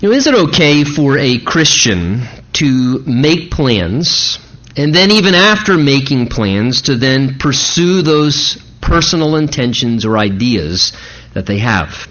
Now, is it okay for a Christian to make plans and then, even after making plans, to then pursue those personal intentions or ideas that they have?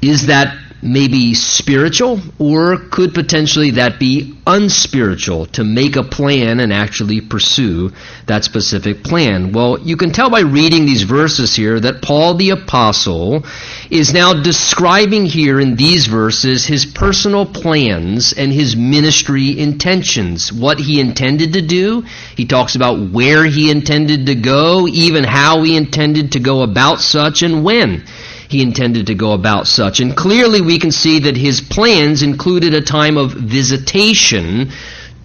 Is that maybe spiritual, or could potentially that be unspiritual to make a plan and actually pursue that specific plan? Well, you can tell by reading these verses here that Paul the Apostle is now describing here in these verses his personal plans and his ministry intentions, what he intended to do. He talks about where he intended to go, even how he intended to go about such, and when he intended to go about such. And clearly we can see that his plans included a time of visitation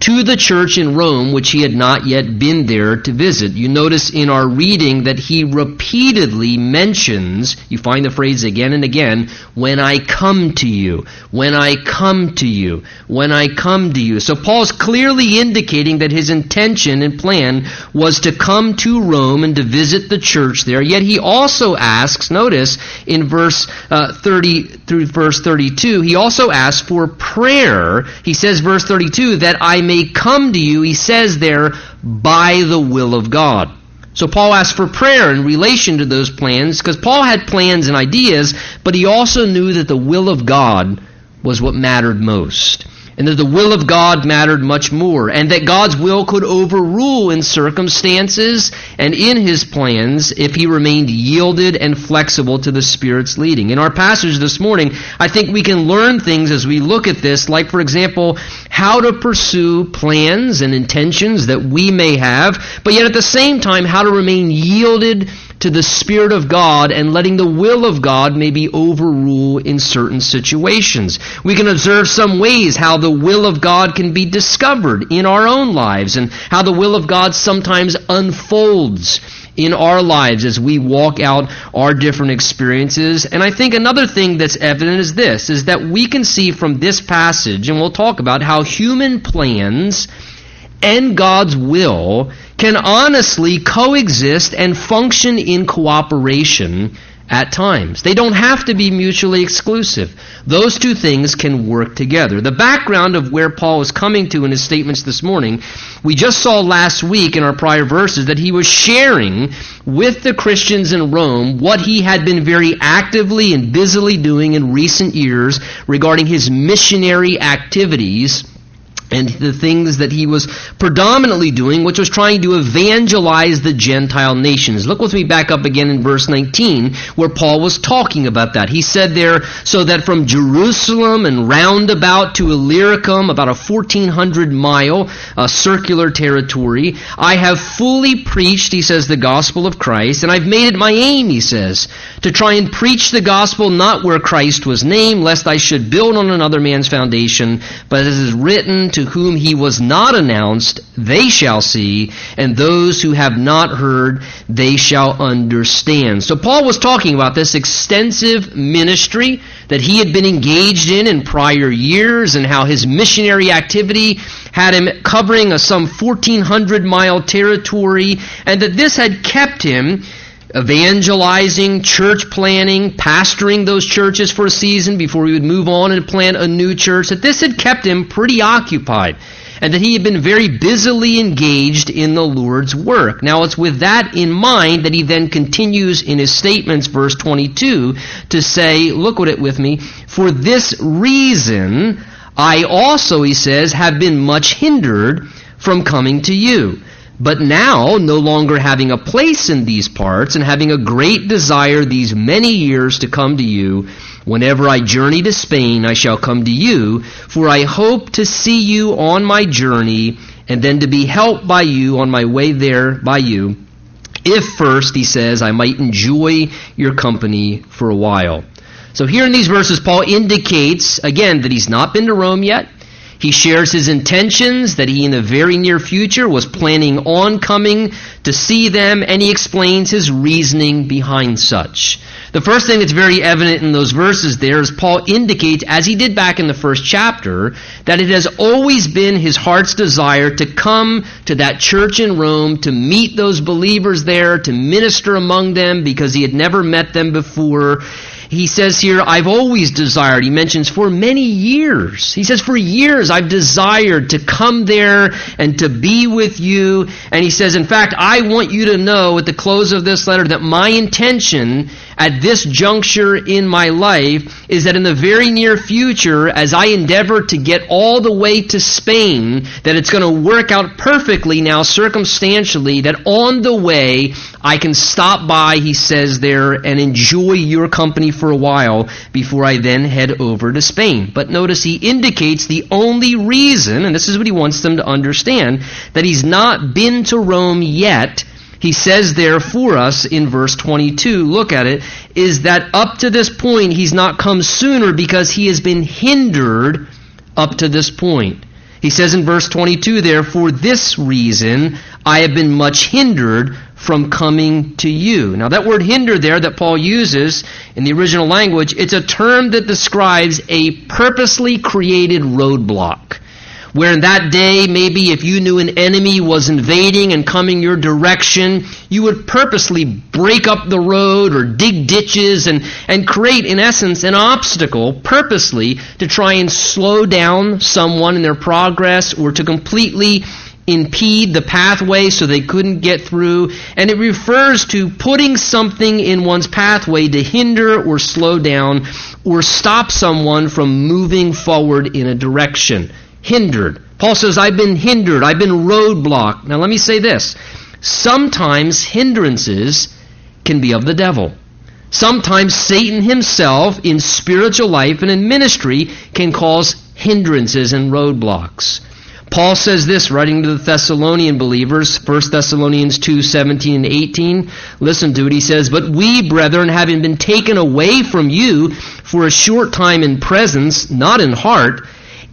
to the church in Rome, which he had not yet been there to visit. You notice in our reading that he repeatedly mentions, you find the phrase again and again, when I come to you, when I come to you, when I come to you. So Paul's clearly indicating that his intention and plan was to come to Rome and to visit the church there. Yet he also asks, notice in verse uh, 30 through verse 32, he also asks for prayer. He says, verse 32, that I may come to you, he says there, by the will of God. So Paul asks for prayer in relation to those plans because Paul had plans and ideas, but he also knew that the will of God was what mattered most and that the will of God mattered much more, and that God's will could overrule in circumstances and in his plans if he remained yielded and flexible to the Spirit's leading. In our passage this morning, I think we can learn things as we look at this, like, for example, how to pursue plans and intentions that we may have, but yet at the same time, how to remain yielded to the Spirit of God and letting the will of God maybe overrule in certain situations. We can observe some ways how the will of God can be discovered in our own lives and how the will of God sometimes unfolds in our lives as we walk out our different experiences. And I think another thing that's evident is this, is that we can see from this passage, and we'll talk about how human plans and God's will can honestly coexist and function in cooperation at times. They don't have to be mutually exclusive. Those two things can work together. The background of where Paul is coming to in his statements this morning, we just saw last week in our prior verses that he was sharing with the Christians in Rome what he had been very actively and busily doing in recent years regarding his missionary activities and the things that he was predominantly doing, which was trying to evangelize the Gentile nations. Look with me back up again in verse 19, where Paul was talking about that. He said there, so that from Jerusalem and roundabout to Illyricum, about a 1400 mile uh, circular territory, I have fully preached, he says, the gospel of Christ, and I've made it my aim, he says, to try and preach the gospel not where Christ was named, lest I should build on another man's foundation, but as is written, to whom he was not announced, they shall see, and those who have not heard, they shall understand. So Paul was talking about this extensive ministry that he had been engaged in in prior years and how his missionary activity had him covering a some 1400 mile territory and that this had kept him evangelizing, church planting, pastoring those churches for a season before he would move on and plant a new church, that this had kept him pretty occupied and that he had been very busily engaged in the Lord's work. Now it's with that in mind that he then continues in his statements, verse 22, to say, look at it with me, for this reason I also, he says, have been much hindered from coming to you. But now, no longer having a place in these parts, and having a great desire these many years to come to you, whenever I journey to Spain, I shall come to you, for I hope to see you on my journey, and then to be helped by you on my way there by you, if first, he says, I might enjoy your company for a while. So here in these verses, Paul indicates, again, that he's not been to Rome yet. He shares his intentions that he in the very near future was planning on coming to see them, and he explains his reasoning behind such. The first thing that's very evident in those verses there is Paul indicates, as he did back in the first chapter, that it has always been his heart's desire to come to that church in Rome, to meet those believers there, to minister among them because he had never met them before He says here, I've always desired. He mentions for many years. He says, for years I've desired to come there and to be with you. And he says, in fact, I want you to know at the close of this letter that my intention at this juncture in my life is that in the very near future, as I endeavor to get all the way to Spain, that it's going to work out perfectly now circumstantially, that on the way I can stop by, he says there, and enjoy your company for a while before I then head over to Spain. But notice he indicates the only reason, and this is what he wants them to understand, that he's not been to Rome yet he says there for us in verse 22, look at it, is that up to this point he's not come sooner because he has been hindered up to this point. He says in verse 22 there, for this reason I have been much hindered from coming to you. Now that word hinder there that Paul uses in the original language, it's a term that describes a purposely created roadblock where in that day, maybe if you knew an enemy was invading and coming your direction, you would purposely break up the road or dig ditches and, and create, in essence, an obstacle purposely to try and slow down someone in their progress or to completely impede the pathway so they couldn't get through. And it refers to putting something in one's pathway to hinder or slow down or stop someone from moving forward in a direction hindered. Paul says, I've been hindered. I've been roadblocked. Now, let me say this. Sometimes hindrances can be of the devil. Sometimes Satan himself, in spiritual life and in ministry, can cause hindrances and roadblocks. Paul says this, writing to the Thessalonian believers, 1 Thessalonians 2 17 and 18. Listen to it. He says, But we, brethren, having been taken away from you for a short time in presence, not in heart,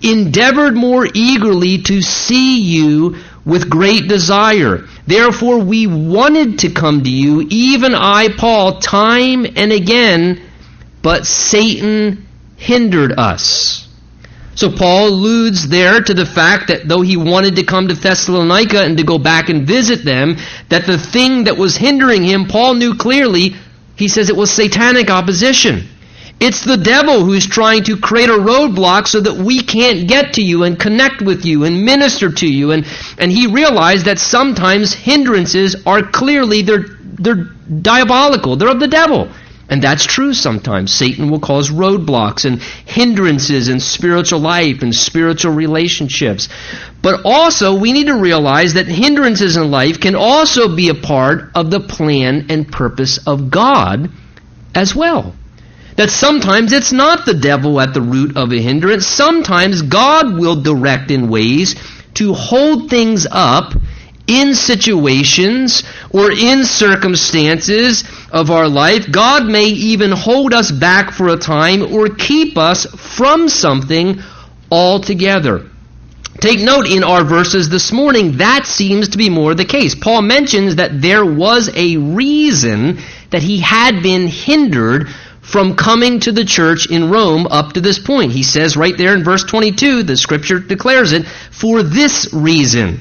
endeavored more eagerly to see you with great desire. Therefore, we wanted to come to you, even I, Paul, time and again, but Satan hindered us. So Paul alludes there to the fact that though he wanted to come to Thessalonica and to go back and visit them, that the thing that was hindering him, Paul knew clearly, he says it was satanic opposition. It's the devil who's trying to create a roadblock so that we can't get to you and connect with you and minister to you. And, and he realized that sometimes hindrances are clearly, they're, they're diabolical. They're of the devil. And that's true sometimes. Satan will cause roadblocks and hindrances in spiritual life and spiritual relationships. But also, we need to realize that hindrances in life can also be a part of the plan and purpose of God as well. That sometimes it's not the devil at the root of a hindrance. Sometimes God will direct in ways to hold things up in situations or in circumstances of our life. God may even hold us back for a time or keep us from something altogether. Take note in our verses this morning, that seems to be more the case. Paul mentions that there was a reason that he had been hindered from coming to the church in Rome up to this point. He says right there in verse 22, the scripture declares it, for this reason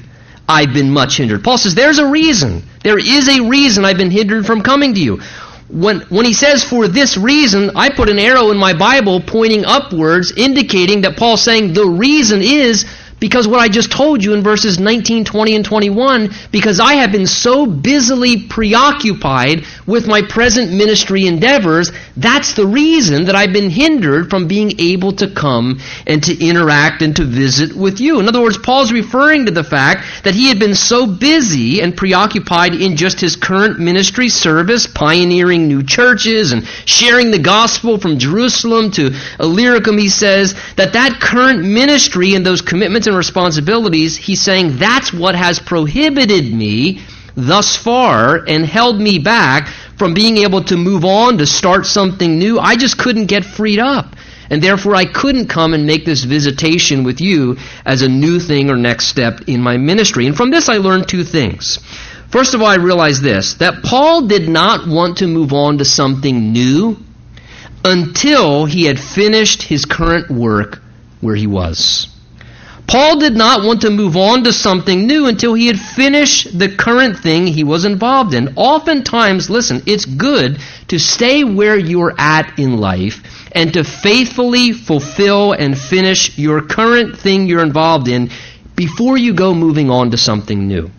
I've been much hindered. Paul says there's a reason. There is a reason I've been hindered from coming to you. When, when he says for this reason, I put an arrow in my Bible pointing upwards, indicating that Paul's saying the reason is because what I just told you in verses 19, 20, and 21, because I have been so busily preoccupied with my present ministry endeavors, that's the reason that I've been hindered from being able to come and to interact and to visit with you. In other words, Paul's referring to the fact that he had been so busy and preoccupied in just his current ministry service, pioneering new churches and sharing the gospel from Jerusalem to Illyricum, he says, that that current ministry and those commitments and and responsibilities, he's saying that's what has prohibited me thus far and held me back from being able to move on to start something new. I just couldn't get freed up. And therefore, I couldn't come and make this visitation with you as a new thing or next step in my ministry. And from this, I learned two things. First of all, I realized this that Paul did not want to move on to something new until he had finished his current work where he was. Paul did not want to move on to something new until he had finished the current thing he was involved in. Oftentimes, listen, it's good to stay where you're at in life and to faithfully fulfill and finish your current thing you're involved in before you go moving on to something new.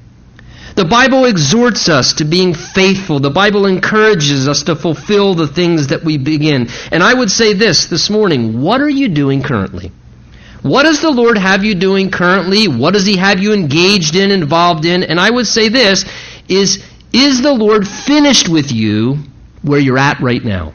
The Bible exhorts us to being faithful. The Bible encourages us to fulfill the things that we begin. And I would say this this morning what are you doing currently? What does the Lord have you doing currently? What does He have you engaged in, involved in? And I would say this is, is the Lord finished with you where you're at right now?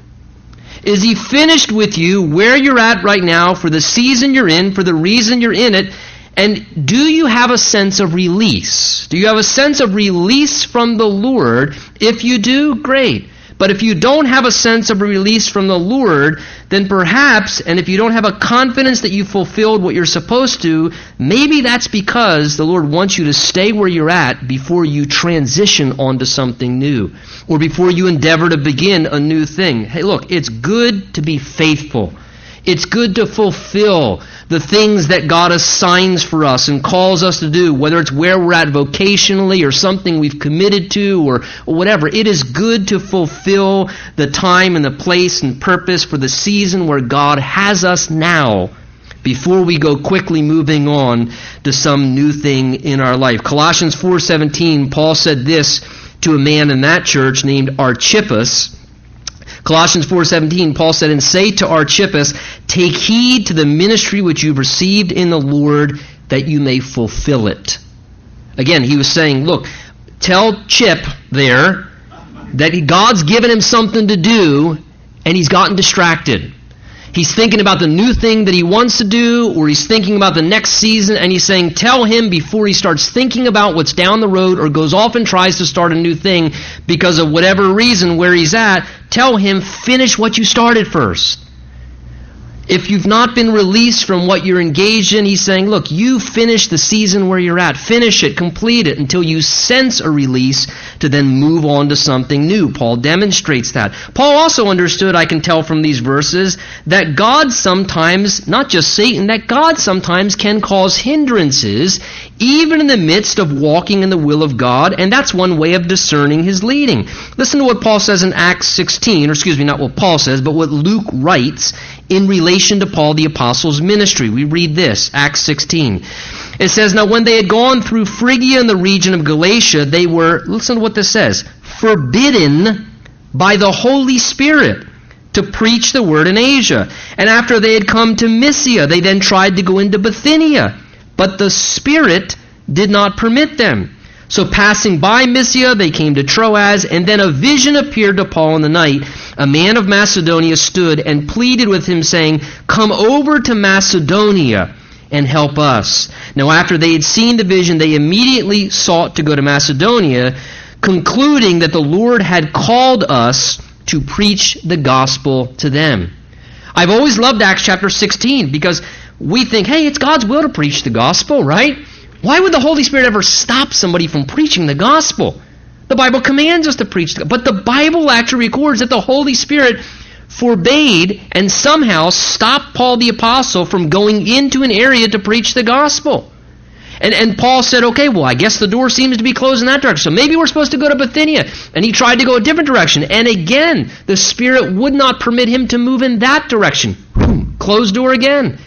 Is He finished with you where you're at right now for the season you're in, for the reason you're in it? And do you have a sense of release? Do you have a sense of release from the Lord? If you do, great. But if you don't have a sense of release from the Lord, then perhaps, and if you don't have a confidence that you fulfilled what you're supposed to, maybe that's because the Lord wants you to stay where you're at before you transition onto something new, or before you endeavor to begin a new thing. Hey, look, it's good to be faithful. It's good to fulfill the things that God assigns for us and calls us to do, whether it's where we're at vocationally or something we've committed to or, or, whatever. It is good to fulfill the time and the place and purpose for the season where God has us now before we go quickly moving on to some new thing in our life. Colossians 4:17 Paul said this to a man in that church named Archippus Colossians 4:17 Paul said and say to Archippus take heed to the ministry which you've received in the Lord that you may fulfill it. Again, he was saying, look, tell Chip there that God's given him something to do and he's gotten distracted. He's thinking about the new thing that he wants to do, or he's thinking about the next season, and he's saying, Tell him before he starts thinking about what's down the road or goes off and tries to start a new thing because of whatever reason where he's at, tell him, finish what you started first. If you've not been released from what you're engaged in, he's saying, look, you finish the season where you're at. Finish it, complete it until you sense a release to then move on to something new. Paul demonstrates that. Paul also understood, I can tell from these verses, that God sometimes, not just Satan, that God sometimes can cause hindrances even in the midst of walking in the will of God, and that's one way of discerning his leading. Listen to what Paul says in Acts 16, or excuse me, not what Paul says, but what Luke writes in relation to Paul the Apostle's ministry. We read this, Acts 16. It says, Now when they had gone through Phrygia and the region of Galatia, they were, listen to what this says, forbidden by the Holy Spirit to preach the word in Asia. And after they had come to Mysia, they then tried to go into Bithynia. But the Spirit did not permit them. So passing by Mysia, they came to Troas, and then a vision appeared to Paul in the night. A man of Macedonia stood and pleaded with him, saying, Come over to Macedonia and help us. Now, after they had seen the vision, they immediately sought to go to Macedonia, concluding that the Lord had called us to preach the gospel to them. I've always loved Acts chapter 16 because we think, hey, it's God's will to preach the gospel, right? Why would the Holy Spirit ever stop somebody from preaching the gospel? The Bible commands us to preach, but the Bible actually records that the Holy Spirit forbade and somehow stopped Paul the apostle from going into an area to preach the gospel. And, and Paul said, okay, well, I guess the door seems to be closed in that direction. So maybe we're supposed to go to Bithynia. And he tried to go a different direction. And again, the Spirit would not permit him to move in that direction. Closed door again.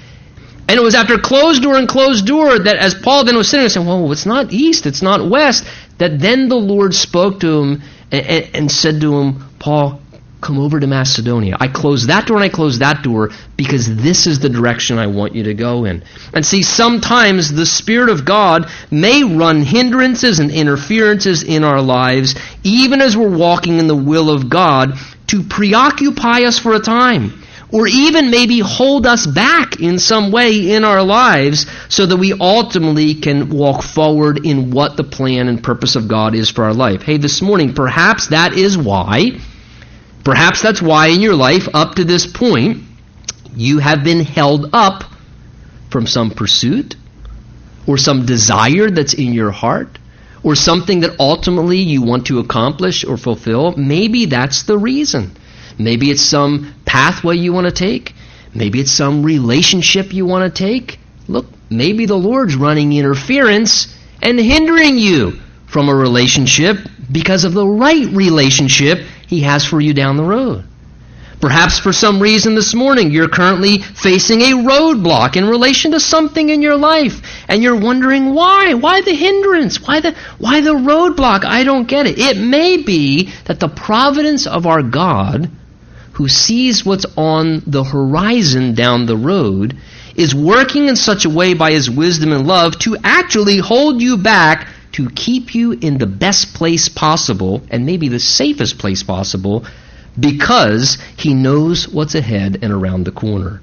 And it was after closed door and closed door that as Paul then was sitting there saying, well, it's not east, it's not west, that then the Lord spoke to him and, and, and said to him, Paul, come over to Macedonia. I close that door and I close that door because this is the direction I want you to go in. And see, sometimes the Spirit of God may run hindrances and interferences in our lives, even as we're walking in the will of God, to preoccupy us for a time or even maybe hold us back in some way in our lives so that we ultimately can walk forward in what the plan and purpose of God is for our life. Hey, this morning, perhaps that is why, perhaps that's why in your life up to this point, you have been held up from some pursuit or some desire that's in your heart or something that ultimately you want to accomplish or fulfill. Maybe that's the reason. Maybe it's some pathway you want to take. Maybe it's some relationship you want to take. Look, maybe the Lord's running interference and hindering you from a relationship because of the right relationship He has for you down the road. Perhaps for some reason this morning you're currently facing a roadblock in relation to something in your life and you're wondering why? Why the hindrance? Why the why the roadblock? I don't get it. It may be that the providence of our God who sees what's on the horizon down the road is working in such a way by his wisdom and love to actually hold you back to keep you in the best place possible and maybe the safest place possible because he knows what's ahead and around the corner.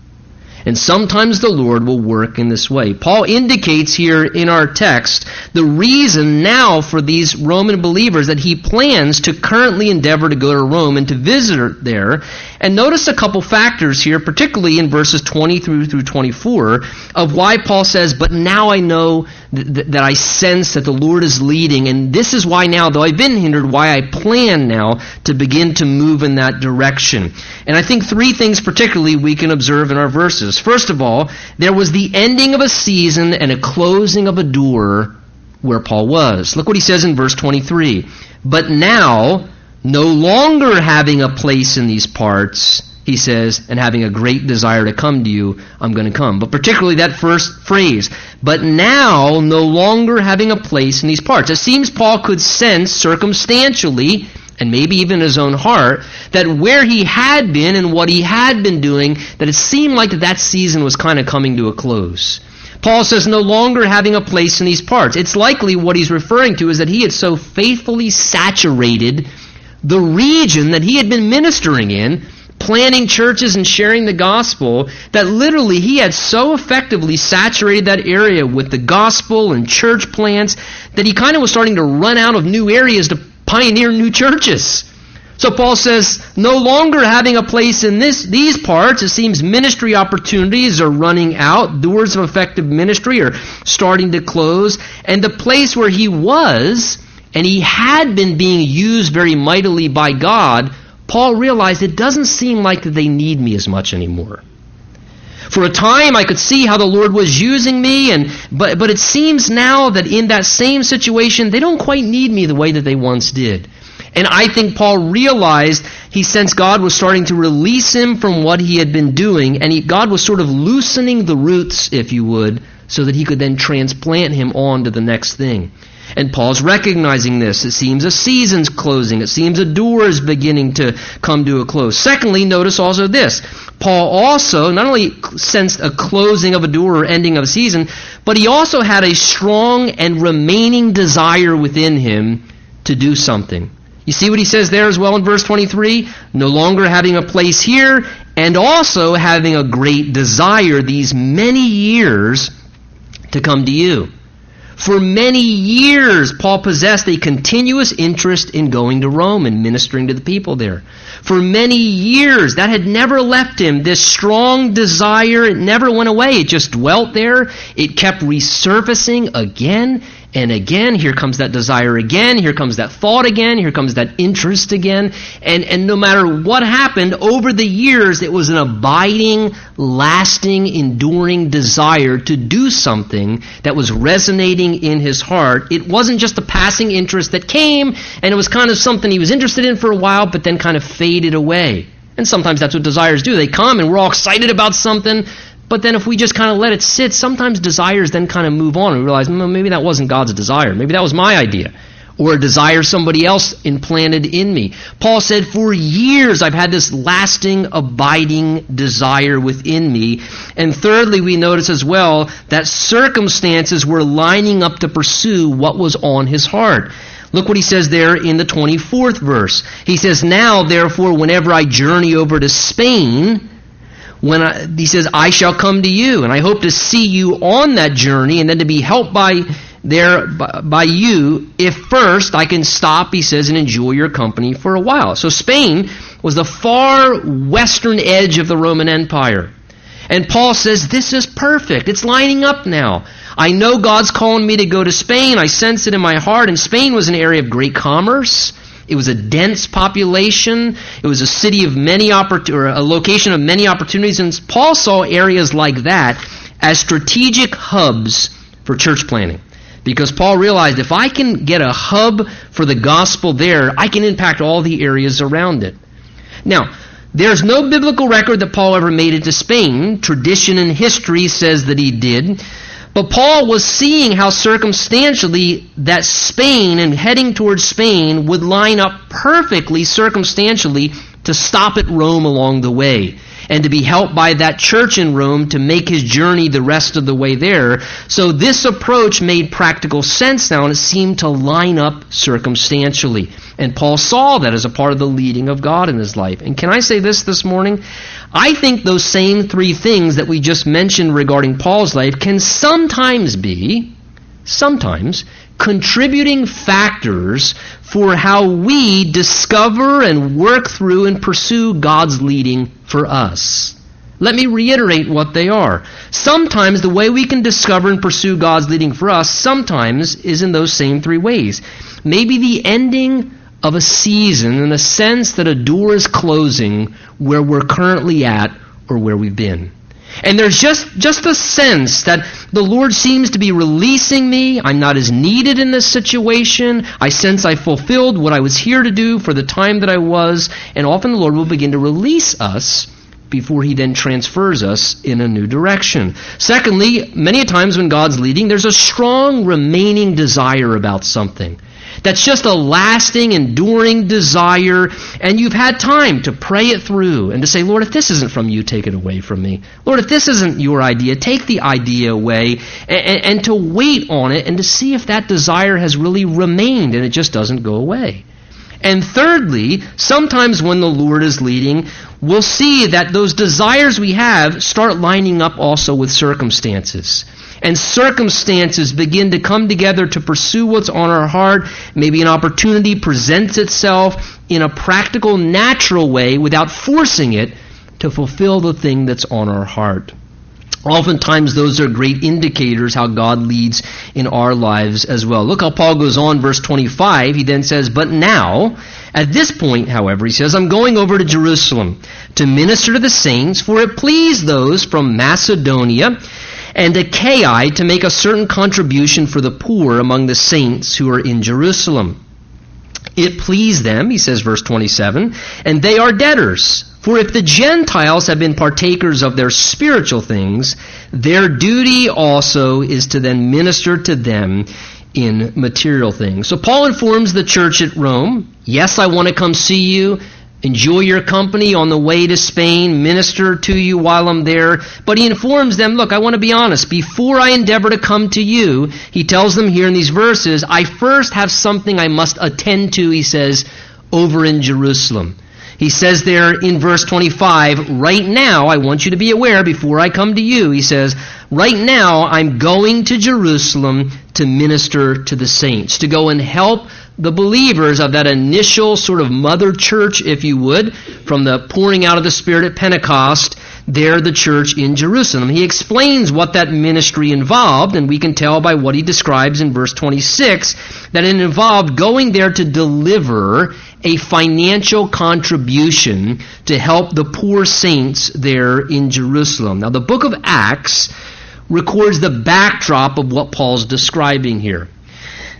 And sometimes the Lord will work in this way. Paul indicates here in our text the reason now for these Roman believers that he plans to currently endeavor to go to Rome and to visit there. And notice a couple factors here, particularly in verses 20 through through 24, of why Paul says, "But now I know th- that I sense that the Lord is leading, and this is why now, though I've been hindered, why I plan now to begin to move in that direction." And I think three things particularly we can observe in our verses. First of all, there was the ending of a season and a closing of a door where Paul was. Look what he says in verse 23. But now no longer having a place in these parts, he says, and having a great desire to come to you, I'm going to come. But particularly that first phrase, but now no longer having a place in these parts. It seems Paul could sense circumstantially, and maybe even his own heart, that where he had been and what he had been doing, that it seemed like that season was kind of coming to a close. Paul says no longer having a place in these parts. It's likely what he's referring to is that he had so faithfully saturated the region that he had been ministering in, planting churches and sharing the gospel, that literally he had so effectively saturated that area with the gospel and church plants that he kind of was starting to run out of new areas to pioneer new churches. So Paul says, no longer having a place in this, these parts, it seems ministry opportunities are running out. Doors of effective ministry are starting to close. And the place where he was, and he had been being used very mightily by God, Paul realized it doesn't seem like that they need me as much anymore. For a time I could see how the Lord was using me and but but it seems now that in that same situation they don't quite need me the way that they once did. And I think Paul realized he sensed God was starting to release him from what he had been doing and he, God was sort of loosening the roots if you would so that he could then transplant him on to the next thing. And Paul's recognizing this. It seems a season's closing. It seems a door is beginning to come to a close. Secondly, notice also this. Paul also not only sensed a closing of a door or ending of a season, but he also had a strong and remaining desire within him to do something. You see what he says there as well in verse 23? No longer having a place here, and also having a great desire these many years to come to you. For many years, Paul possessed a continuous interest in going to Rome and ministering to the people there. For many years, that had never left him. This strong desire, it never went away. It just dwelt there. It kept resurfacing again and again, here comes that desire again, here comes that thought again, here comes that interest again. And, and no matter what happened over the years, it was an abiding, lasting, enduring desire to do something that was resonating in his heart. It wasn't just a passing interest that came, and it was kind of something he was interested in for a while, but then kind of faded away. And sometimes that's what desires do. They come and we're all excited about something, but then if we just kind of let it sit, sometimes desires then kind of move on and we realize, well, maybe that wasn't God's desire. Maybe that was my idea. Or a desire somebody else implanted in me. Paul said, For years I've had this lasting, abiding desire within me. And thirdly, we notice as well that circumstances were lining up to pursue what was on his heart. Look what he says there in the 24th verse. He says, Now, therefore, whenever I journey over to Spain, when I, he says, I shall come to you, and I hope to see you on that journey, and then to be helped by there by, by you, if first I can stop, he says, and enjoy your company for a while. So Spain was the far western edge of the Roman Empire. And Paul says, This is perfect. It's lining up now. I know God's calling me to go to Spain. I sense it in my heart. And Spain was an area of great commerce. It was a dense population. It was a city of many or a location of many opportunities. And Paul saw areas like that as strategic hubs for church planting. Because Paul realized if I can get a hub for the gospel there, I can impact all the areas around it. Now, there's no biblical record that Paul ever made it to Spain. Tradition and history says that he did. But Paul was seeing how circumstantially that Spain and heading towards Spain would line up perfectly circumstantially to stop at Rome along the way and to be helped by that church in Rome to make his journey the rest of the way there. So this approach made practical sense now and it seemed to line up circumstantially. And Paul saw that as a part of the leading of God in his life. And can I say this this morning? I think those same three things that we just mentioned regarding Paul's life can sometimes be, sometimes, contributing factors for how we discover and work through and pursue God's leading for us. Let me reiterate what they are. Sometimes the way we can discover and pursue God's leading for us sometimes is in those same three ways. Maybe the ending of a season in the sense that a door is closing where we're currently at or where we've been. And there's just, just a sense that the Lord seems to be releasing me. I'm not as needed in this situation. I sense I fulfilled what I was here to do for the time that I was. And often the Lord will begin to release us before he then transfers us in a new direction. Secondly, many times when God's leading, there's a strong remaining desire about something. That's just a lasting, enduring desire, and you've had time to pray it through and to say, Lord, if this isn't from you, take it away from me. Lord, if this isn't your idea, take the idea away, and, and, to wait on it and to see if that desire has really remained and it just doesn't go away. And thirdly, sometimes when the Lord is leading, we'll see that those desires we have start lining up also with circumstances and circumstances begin to come together to pursue what's on our heart, maybe an opportunity presents itself in a practical, natural way without forcing it to fulfill the thing that's on our heart. Oftentimes, those are great indicators how God leads in our lives as well. Look how Paul goes on, verse 25. He then says, But now, at this point, however, he says, I'm going over to Jerusalem to minister to the saints, for it pleased those from Macedonia and Achaia to make a certain contribution for the poor among the saints who are in Jerusalem. It pleased them, he says, verse 27, and they are debtors. For if the Gentiles have been partakers of their spiritual things, their duty also is to then minister to them in material things. So Paul informs the church at Rome, yes, I want to come see you enjoy your company on the way to Spain, minister to you while I'm there. But he informs them, look, I want to be honest. Before I endeavor to come to you, he tells them here in these verses, I first have something I must attend to, he says, over in Jerusalem. He says there in verse 25, right now, I want you to be aware before I come to you, he says, right now I'm going to Jerusalem to minister to the saints, to go and help the believers of that initial sort of mother church, if you would, from the pouring out of the Spirit at Pentecost, there the church in Jerusalem. He explains what that ministry involved, and we can tell by what he describes in verse 26 that it involved going there to deliver a financial contribution to help the poor saints there in Jerusalem. Now, the book of Acts records the backdrop of what Paul's describing here.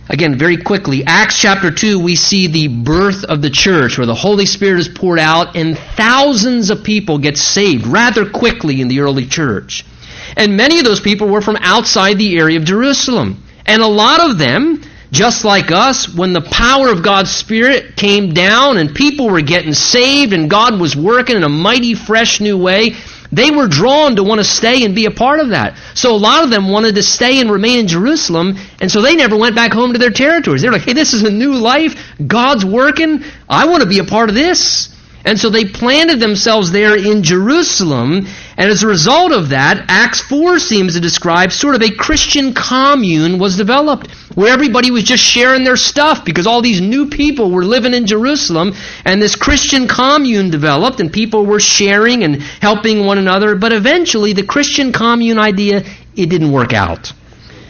Again, very quickly, Acts chapter 2, we see the birth of the church where the Holy Spirit is poured out and thousands of people get saved rather quickly in the early church. And many of those people were from outside the area of Jerusalem. And a lot of them, just like us, when the power of God's Spirit came down and people were getting saved and God was working in a mighty, fresh new way, they were drawn to want to stay and be a part of that. So a lot of them wanted to stay and remain in Jerusalem, and so they never went back home to their territories. They're like, hey, this is a new life. God's working. I want to be a part of this. And so they planted themselves there in Jerusalem, and as a result of that, Acts 4 seems to describe sort of a Christian commune was developed, where everybody was just sharing their stuff because all these new people were living in Jerusalem, and this Christian commune developed, and people were sharing and helping one another, but eventually the Christian commune idea, it didn't work out.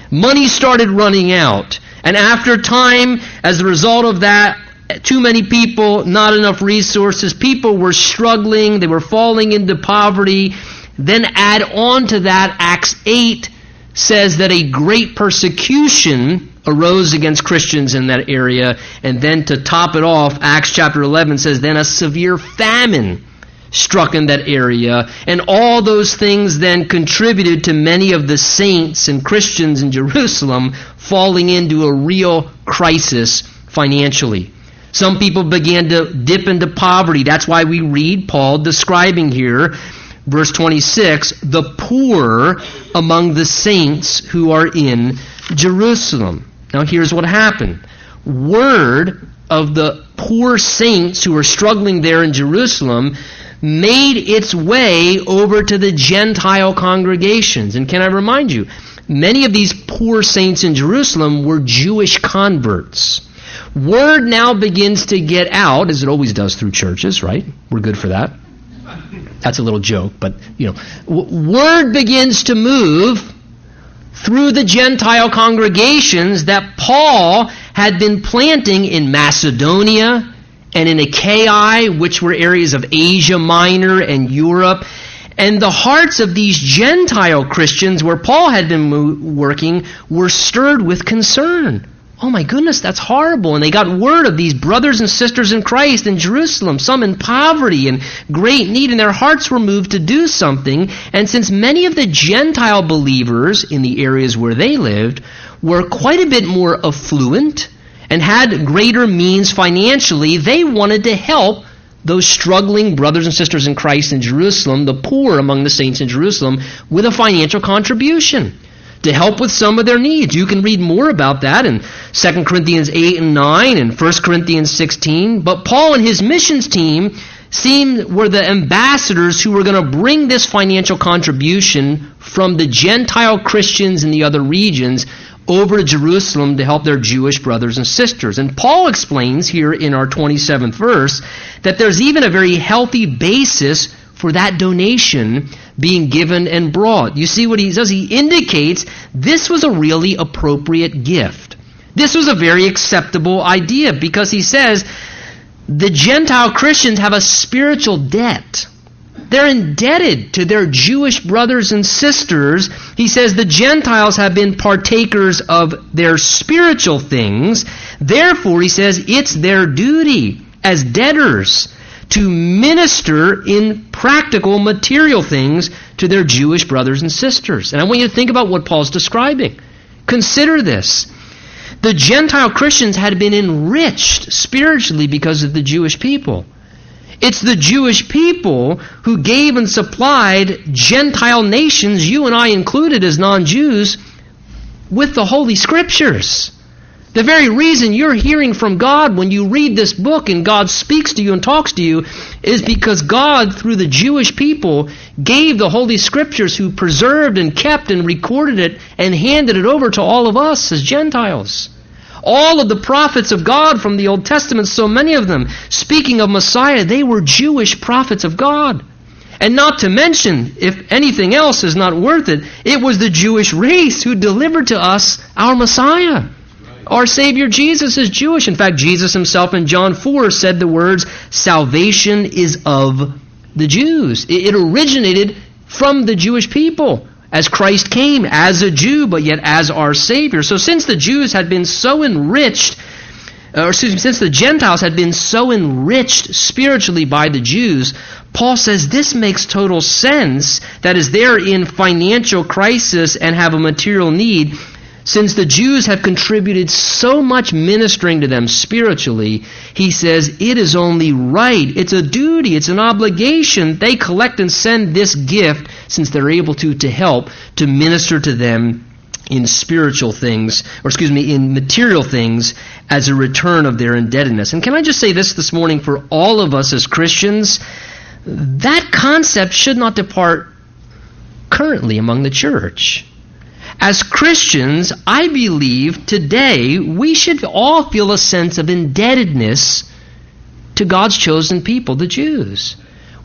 Money started running out. And after time, as a result of that, too many people, not enough resources. People were struggling, they were falling into poverty. Then add on to that Acts 8 says that a great persecution arose against Christians in that area. And then to top it off, Acts chapter 11 says, then a severe famine struck in that area. And all those things then contributed to many of the saints and Christians in Jerusalem falling into a real crisis financially. Some people began to dip into poverty. That's why we read Paul describing here, verse 26, the poor among the saints who are in Jerusalem. Now, here's what happened word of the poor saints who were struggling there in Jerusalem made its way over to the Gentile congregations. And can I remind you, many of these poor saints in Jerusalem were Jewish converts. Word now begins to get out, as it always does through churches, right? We're good for that. That's a little joke, but, you know, word begins to move through the Gentile congregations that Paul had been planting in Macedonia and in Achaia, which were areas of Asia Minor and Europe. And the hearts of these Gentile Christians, where Paul had been working, were stirred with concern oh my goodness, that's horrible. And they got word of these brothers and sisters in Christ in Jerusalem, some in poverty and great need, and their hearts were moved to do something. And since many of the Gentile believers in the areas where they lived were quite a bit more affluent and had greater means financially, they wanted to help those struggling brothers and sisters in Christ in Jerusalem, the poor among the saints in Jerusalem, with a financial contribution to help with some of their needs. You can read more about that in 2 Corinthians 8 and 9 and 1 Corinthians 16. But Paul and his missions team seemed were the ambassadors who were going to bring this financial contribution from the Gentile Christians in the other regions over to Jerusalem to help their Jewish brothers and sisters. And Paul explains here in our 27th verse that there's even a very healthy basis for that donation being given and brought. You see what he does? He indicates this was a really appropriate gift. This was a very acceptable idea because he says the Gentile Christians have a spiritual debt. They're indebted to their Jewish brothers and sisters. He says the Gentiles have been partakers of their spiritual things. Therefore, he says it's their duty as debtors to minister in practical, material things to their Jewish brothers and sisters. And I want you to think about what Paul's describing. Consider this. The Gentile Christians had been enriched spiritually because of the Jewish people. It's the Jewish people who gave and supplied Gentile nations, you and I included as non Jews, with the Holy Scriptures. The very reason you're hearing from God when you read this book and God speaks to you and talks to you is because God, through the Jewish people, gave the Holy Scriptures who preserved and kept and recorded it and handed it over to all of us as Gentiles. All of the prophets of God from the Old Testament, so many of them, speaking of Messiah, they were Jewish prophets of God. And not to mention, if anything else is not worth it, it was the Jewish race who delivered to us our Messiah. Our Savior Jesus is Jewish. In fact, Jesus himself in John 4 said the words, Salvation is of the Jews. It originated from the Jewish people as Christ came as a Jew, but yet as our Savior. So since the Jews had been so enriched, uh, or excuse me, since the Gentiles had been so enriched spiritually by the Jews, Paul says this makes total sense that as they're in financial crisis and have a material need, since the Jews have contributed so much ministering to them spiritually, he says it is only right. It's a duty. It's an obligation. They collect and send this gift since they're able to to help to minister to them in spiritual things, or excuse me, in material things as a return of their indebtedness. And can I just say this this morning for all of us as Christians? That concept should not depart currently among the church. As Christians, I believe today we should all feel a sense of indebtedness to God's chosen people, the Jews.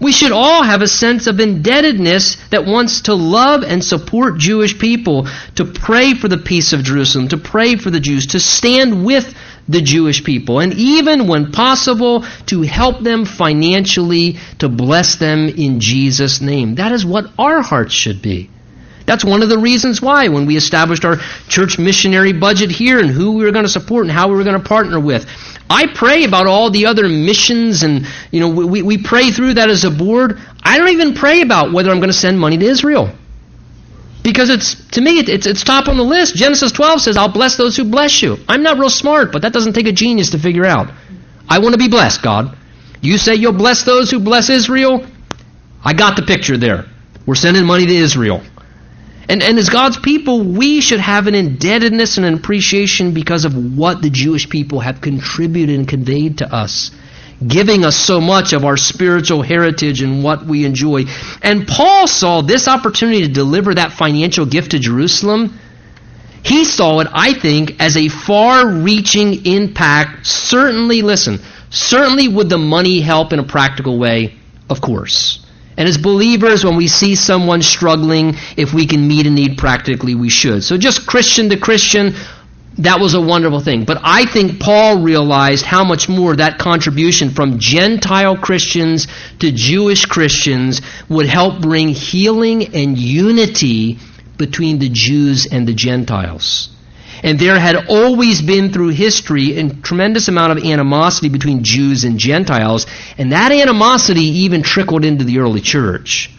We should all have a sense of indebtedness that wants to love and support Jewish people, to pray for the peace of Jerusalem, to pray for the Jews, to stand with the Jewish people, and even when possible, to help them financially, to bless them in Jesus' name. That is what our hearts should be. That's one of the reasons why, when we established our church missionary budget here and who we were going to support and how we were going to partner with, I pray about all the other missions and, you know, we, we pray through that as a board. I don't even pray about whether I'm going to send money to Israel. Because it's, to me, it, it's, it's top on the list. Genesis 12 says, I'll bless those who bless you. I'm not real smart, but that doesn't take a genius to figure out. I want to be blessed, God. You say you'll bless those who bless Israel? I got the picture there. We're sending money to Israel. And, and as God's people, we should have an indebtedness and an appreciation because of what the Jewish people have contributed and conveyed to us, giving us so much of our spiritual heritage and what we enjoy. And Paul saw this opportunity to deliver that financial gift to Jerusalem. He saw it, I think, as a far reaching impact. Certainly, listen, certainly would the money help in a practical way? Of course. And as believers, when we see someone struggling, if we can meet a need practically, we should. So just Christian to Christian, that was a wonderful thing. But I think Paul realized how much more that contribution from Gentile Christians to Jewish Christians would help bring healing and unity between the Jews and the Gentiles. And there had always been through history a tremendous amount of animosity between Jews and Gentiles, and that animosity even trickled into the early church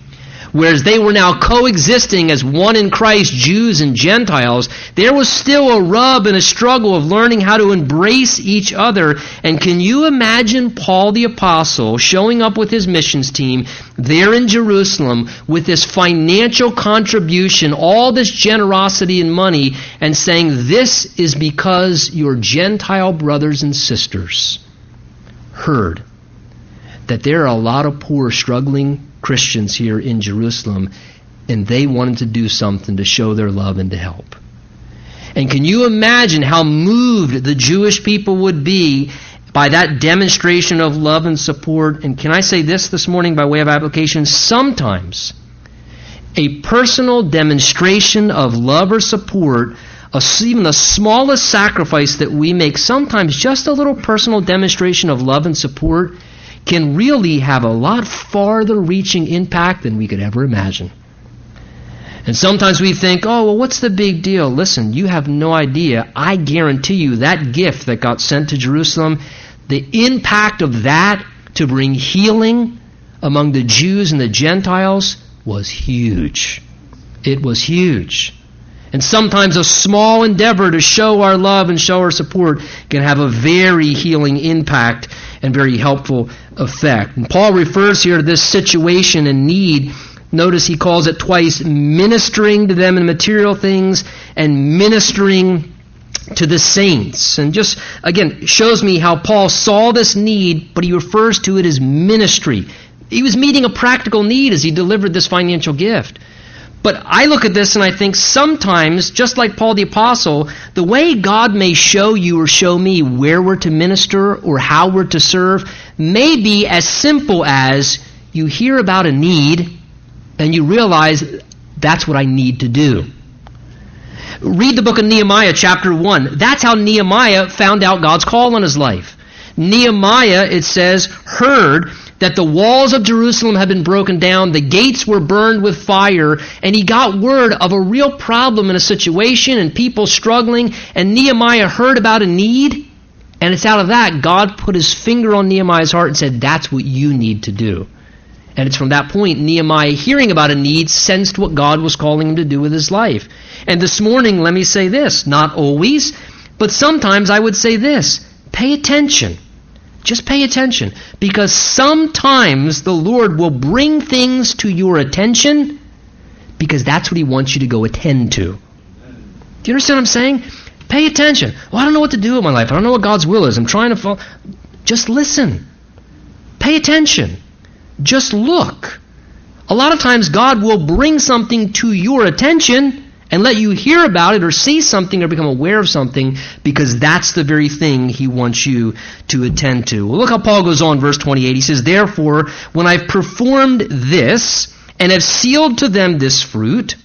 whereas they were now coexisting as one in Christ, Jews and Gentiles, there was still a rub and a struggle of learning how to embrace each other. And can you imagine Paul the Apostle showing up with his missions team there in Jerusalem with this financial contribution, all this generosity and money, and saying, This is because your Gentile brothers and sisters heard that there are a lot of poor, struggling Christians here in Jerusalem, and they wanted to do something to show their love and to help. And can you imagine how moved the Jewish people would be by that demonstration of love and support? And can I say this this morning by way of application? Sometimes a personal demonstration of love or support, even the smallest sacrifice that we make, sometimes just a little personal demonstration of love and support can really have a lot farther reaching impact than we could ever imagine. And sometimes we think, oh, well, what's the big deal? Listen, you have no idea. I guarantee you that gift that got sent to Jerusalem, the impact of that to bring healing among the Jews and the Gentiles was huge. It was huge. And sometimes a small endeavor to show our love and show our support can have a very healing impact and very helpful effect. And Paul refers here to this situation and need. Notice he calls it twice ministering to them in material things and ministering to the saints. And just, again, shows me how Paul saw this need, but he refers to it as ministry. He was meeting a practical need as he delivered this financial gift. But I look at this and I think sometimes, just like Paul the Apostle, the way God may show you or show me where we're to minister or how we're to serve may be as simple as you hear about a need and you realize that's what I need to do. Read the book of Nehemiah, chapter 1. That's how Nehemiah found out God's call on his life. Nehemiah, it says, heard that the walls of Jerusalem had been broken down, the gates were burned with fire, and he got word of a real problem in a situation and people struggling, and Nehemiah heard about a need, and it's out of that God put his finger on Nehemiah's heart and said, That's what you need to do. And it's from that point Nehemiah, hearing about a need, sensed what God was calling him to do with his life. And this morning, let me say this not always, but sometimes I would say this pay attention. Just pay attention because sometimes the Lord will bring things to your attention because that's what He wants you to go attend to. Do you understand what I'm saying? Pay attention. Well, I don't know what to do with my life. I don't know what God's will is. I'm trying to follow. Just listen. Pay attention. Just look. A lot of times God will bring something to your attention and let you hear about it or see something or become aware of something because that's the very thing he wants you to attend to. Well, look how Paul goes on, verse 28. He says, Therefore, when I've performed this and have sealed to them this fruit,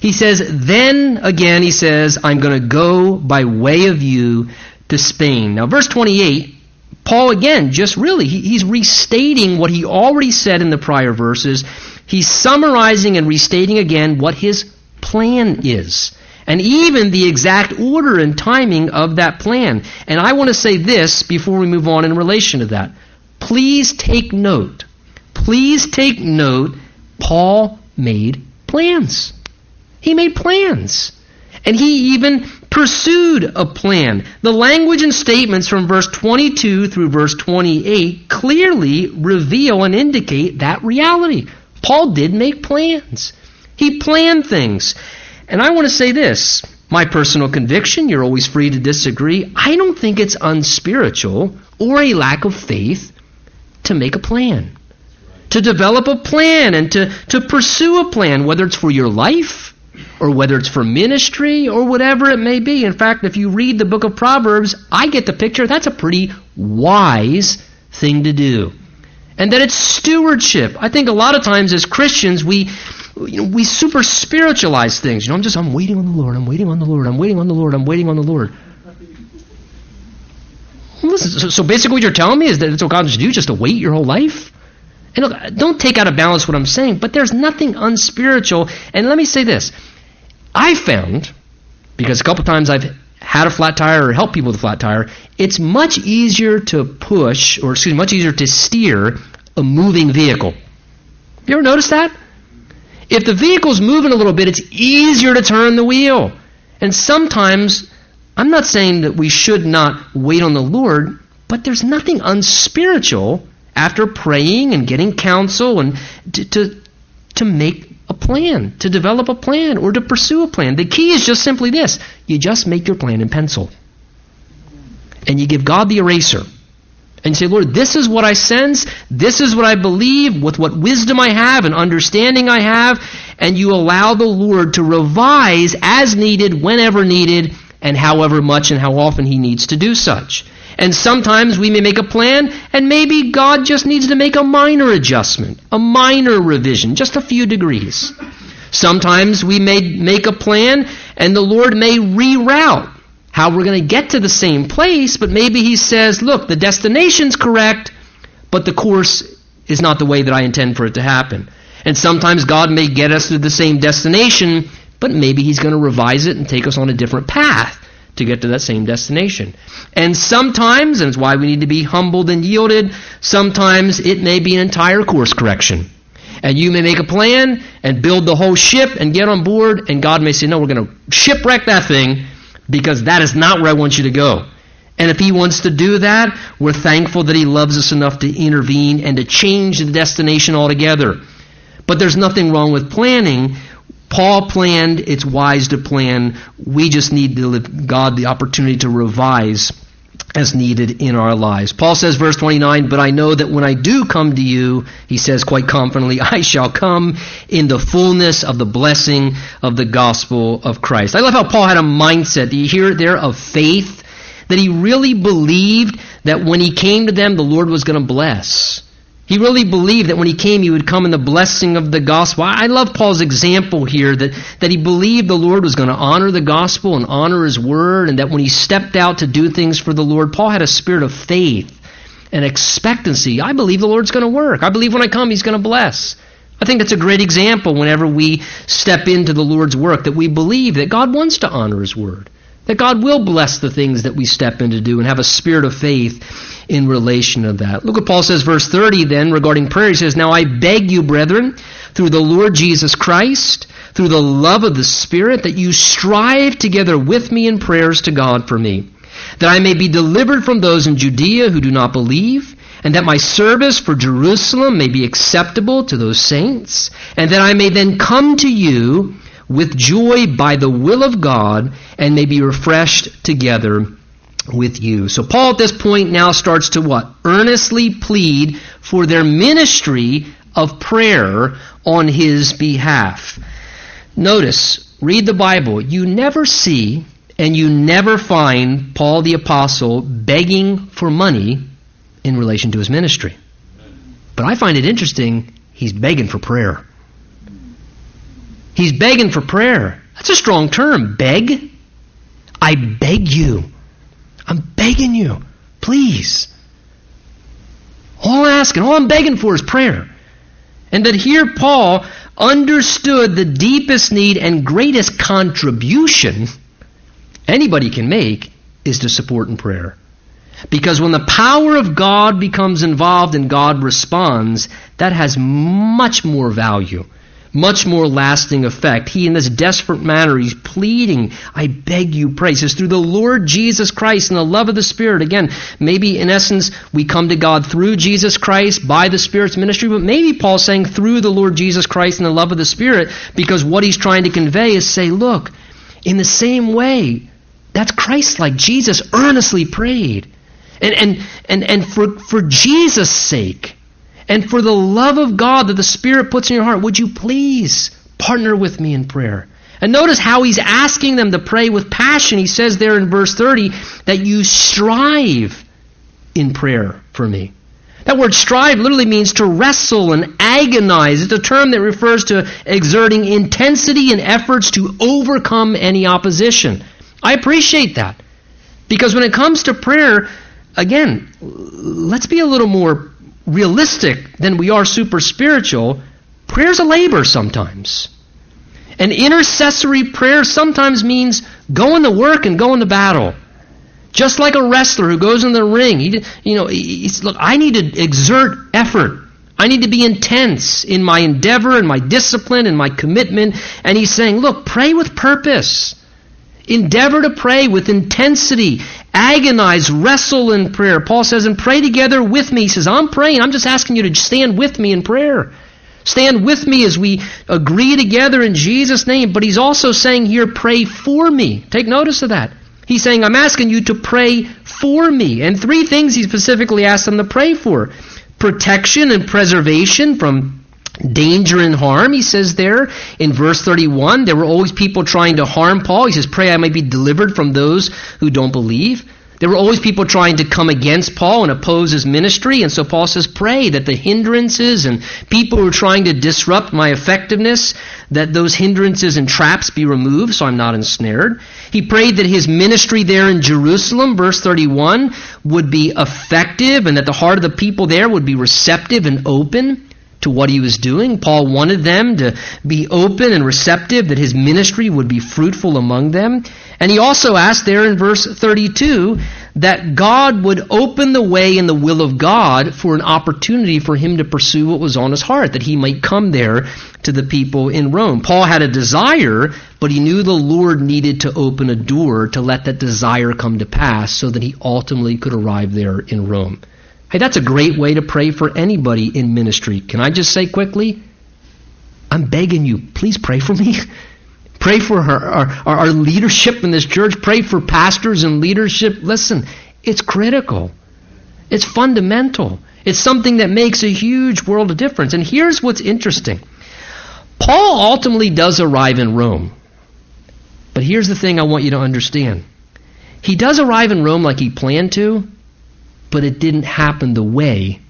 he says, then again, he says, I'm going to go by way of you to Spain. Now, verse 28, Paul again, just really, he, he's restating what he already said in the prior verses. He's summarizing and restating again what his plan is. And even the exact order and timing of that plan. And I want to say this before we move on in relation to that. Please take note. Please take note. Paul made plans. He made plans. And he even pursued a plan. The language and statements from verse 22 through verse 28 clearly reveal and indicate that reality. Paul did make plans. He planned things. And I want to say this my personal conviction, you're always free to disagree. I don't think it's unspiritual or a lack of faith to make a plan, to develop a plan, and to, to pursue a plan, whether it's for your life or whether it's for ministry or whatever it may be. In fact, if you read the book of Proverbs, I get the picture that's a pretty wise thing to do. And that it's stewardship. I think a lot of times as Christians, we you know, we super spiritualize things. You know, I'm just I'm waiting on the Lord. I'm waiting on the Lord. I'm waiting on the Lord. I'm waiting on the Lord. Listen, so, so basically, what you're telling me is that it's what God should do, just to wait your whole life. And look, don't take out of balance what I'm saying, but there's nothing unspiritual. And let me say this: I found because a couple times I've had a flat tire or helped people with a flat tire, it's much easier to push, or excuse me, much easier to steer a moving vehicle. You ever notice that? If the vehicle's moving a little bit, it's easier to turn the wheel. And sometimes, I'm not saying that we should not wait on the Lord, but there's nothing unspiritual after praying and getting counsel and to, to, to make a plan, to develop a plan, or to pursue a plan. The key is just simply this you just make your plan in pencil. And you give God the eraser and say, Lord, this is what I sense, this is what I believe, with what wisdom I have and understanding I have, and you allow the Lord to revise as needed, whenever needed, and however much and how often He needs to do such. And sometimes we may make a plan, and maybe God just needs to make a minor adjustment, a minor revision, just a few degrees. Sometimes we may make a plan, and the Lord may reroute how we're going to get to the same place, but maybe he says, look, the destination's correct, but the course is not the way that I intend for it to happen. And sometimes God may get us to the same destination, but maybe he's going to revise it and take us on a different path to get to that same destination. And sometimes, and it's why we need to be humbled and yielded, sometimes it may be an entire course correction. And you may make a plan and build the whole ship and get on board, and God may say, no, we're going to shipwreck that thing because that is not where I want you to go. And if He wants to do that, we're thankful that He loves us enough to intervene and to change the destination altogether. But there's nothing wrong with planning. Paul planned, it's wise to plan. We just need to give God the opportunity to revise as needed in our lives. Paul says, verse 29, But I know that when I do come to you, he says quite confidently, I shall come in the fullness of the blessing of the gospel of Christ. I love how Paul had a mindset. Do you hear it there of faith? That he really believed that when he came to them, the Lord was going to bless. He really believed that when he came, he would come in the blessing of the gospel. I love Paul's example here that, that he believed the Lord was going to honor the gospel and honor his word, and that when he stepped out to do things for the Lord, Paul had a spirit of faith and expectancy. I believe the Lord's going to work. I believe when I come, he's going to bless. I think that's a great example whenever we step into the Lord's work, that we believe that God wants to honor his word that God will bless the things that we step in to do and have a spirit of faith in relation to that. Look what Paul says, verse 30 then, regarding prayer. He says, Now I beg you, brethren, through the Lord Jesus Christ, through the love of the Spirit, that you strive together with me in prayers to God for me, that I may be delivered from those in Judea who do not believe, and that my service for Jerusalem may be acceptable to those saints, and that I may then come to you with joy by the will of God and may be refreshed together with you. So Paul at this point now starts to what? Earnestly plead for their ministry of prayer on his behalf. Notice, read the Bible. You never see and you never find Paul the Apostle begging for money in relation to his ministry. But I find it interesting, he's begging for prayer. He's begging for prayer. That's a strong term. Beg. I beg you. I'm begging you. Please. All I'm asking, all I'm begging for is prayer. And that here Paul understood the deepest need and greatest contribution anybody can make is to support in prayer. Because when the power of God becomes involved and God responds, that has much more value, much more lasting effect. He, in this desperate manner, he's pleading, I beg you, pray. He says, through the Lord Jesus Christ and the love of the Spirit. Again, maybe in essence, we come to God through Jesus Christ by the Spirit's ministry, but maybe Paul's saying through the Lord Jesus Christ and the love of the Spirit, because what he's trying to convey is say, look, in the same way, that's Christ like. Jesus earnestly prayed. And, and, and, and for, for Jesus' sake, and for the love of God that the Spirit puts in your heart, would you please partner with me in prayer? And notice how he's asking them to pray with passion. He says there in verse 30 that you strive in prayer for me. That word strive literally means to wrestle and agonize. It's a term that refers to exerting intensity and efforts to overcome any opposition. I appreciate that. Because when it comes to prayer, again, let's be a little more realistic than we are super spiritual. Prayer's a labor sometimes. And intercessory prayer sometimes means going to work and going to battle. Just like a wrestler who goes in the ring, he, you know, he's, look, I need to exert effort. I need to be intense in my endeavor and my discipline and my commitment. And he's saying, look, pray with purpose. Endeavor to pray with intensity. Agonize, wrestle in prayer. Paul says, and pray together with me. He says, I'm praying. I'm just asking you to stand with me in prayer. Stand with me as we agree together in Jesus' name. But he's also saying here, pray for me. Take notice of that. He's saying, I'm asking you to pray for me. And three things he specifically asked them to pray for protection and preservation from danger and harm, he says there in verse 31. There were always people trying to harm Paul. He says, Pray I may be delivered from those who don't believe. There were always people trying to come against Paul and oppose his ministry. And so Paul says, Pray that the hindrances and people who are trying to disrupt my effectiveness, that those hindrances and traps be removed so I'm not ensnared. He prayed that his ministry there in Jerusalem, verse 31, would be effective and that the heart of the people there would be receptive and open to what he was doing. Paul wanted them to be open and receptive, that his ministry would be fruitful among them. And he also asked there in verse 32 that God would open the way in the will of God for an opportunity for him to pursue what was on his heart, that he might come there to the people in Rome. Paul had a desire, but he knew the Lord needed to open a door to let that desire come to pass so that he ultimately could arrive there in Rome. Hey, that's a great way to pray for anybody in ministry. Can I just say quickly? I'm begging you, please pray for me. pray for our, our, leadership in this church. Pray for pastors and leadership. Listen, it's critical. It's fundamental. It's something that makes a huge world of difference. And here's what's interesting. Paul ultimately does arrive in Rome. But here's the thing I want you to understand. He does arrive in Rome like he planned to, but it didn't happen the way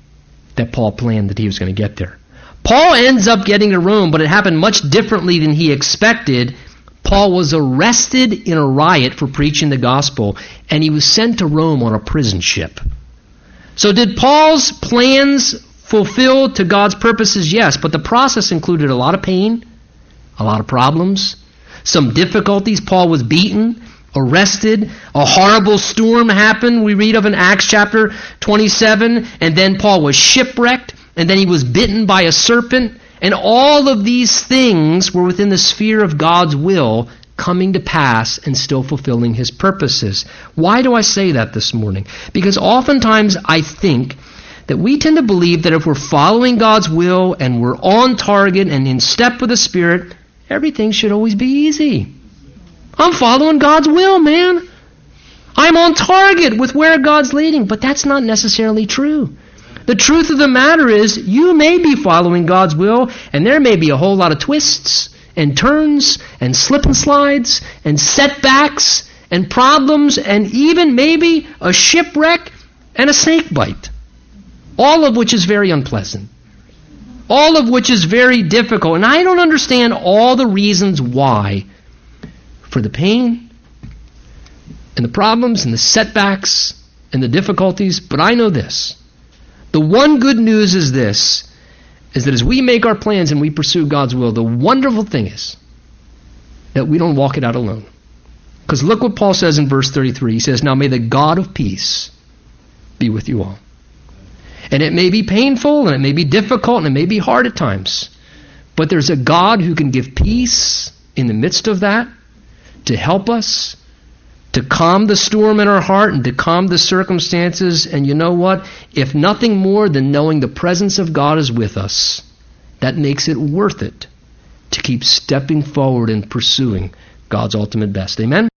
that Paul planned that he was going to get there. Paul ends up getting to Rome, but it happened much differently than he expected. Paul was arrested in a riot for preaching the gospel, and he was sent to Rome on a prison ship. So, did Paul's plans fulfill to God's purposes? Yes, but the process included a lot of pain, a lot of problems, some difficulties. Paul was beaten arrested. A horrible storm happened, we read of in Acts chapter 27. And then Paul was shipwrecked. And then he was bitten by a serpent. And all of these things were within the sphere of God's will coming to pass and still fulfilling his purposes. Why do I say that this morning? Because oftentimes I think that we tend to believe that if we're following God's will and we're on target and in step with the Spirit, everything should always be easy. I'm following God's will, man. I'm on target with where God's leading, but that's not necessarily true. The truth of the matter is, you may be following God's will, and there may be a whole lot of twists and turns and slip and slides and setbacks and problems and even maybe a shipwreck and a snake bite. All of which is very unpleasant. All of which is very difficult. And I don't understand all the reasons why for the pain and the problems and the setbacks and the difficulties, but I know this. The one good news is this is that as we make our plans and we pursue God's will, the wonderful thing is that we don't walk it out alone. Because look what Paul says in verse 33. He says, Now may the God of peace be with you all. And it may be painful and it may be difficult and it may be hard at times. But there's a God who can give peace in the midst of that to help us, to calm the storm in our heart and to calm the circumstances. And you know what? If nothing more than knowing the presence of God is with us, that makes it worth it to keep stepping forward and pursuing God's ultimate best. Amen?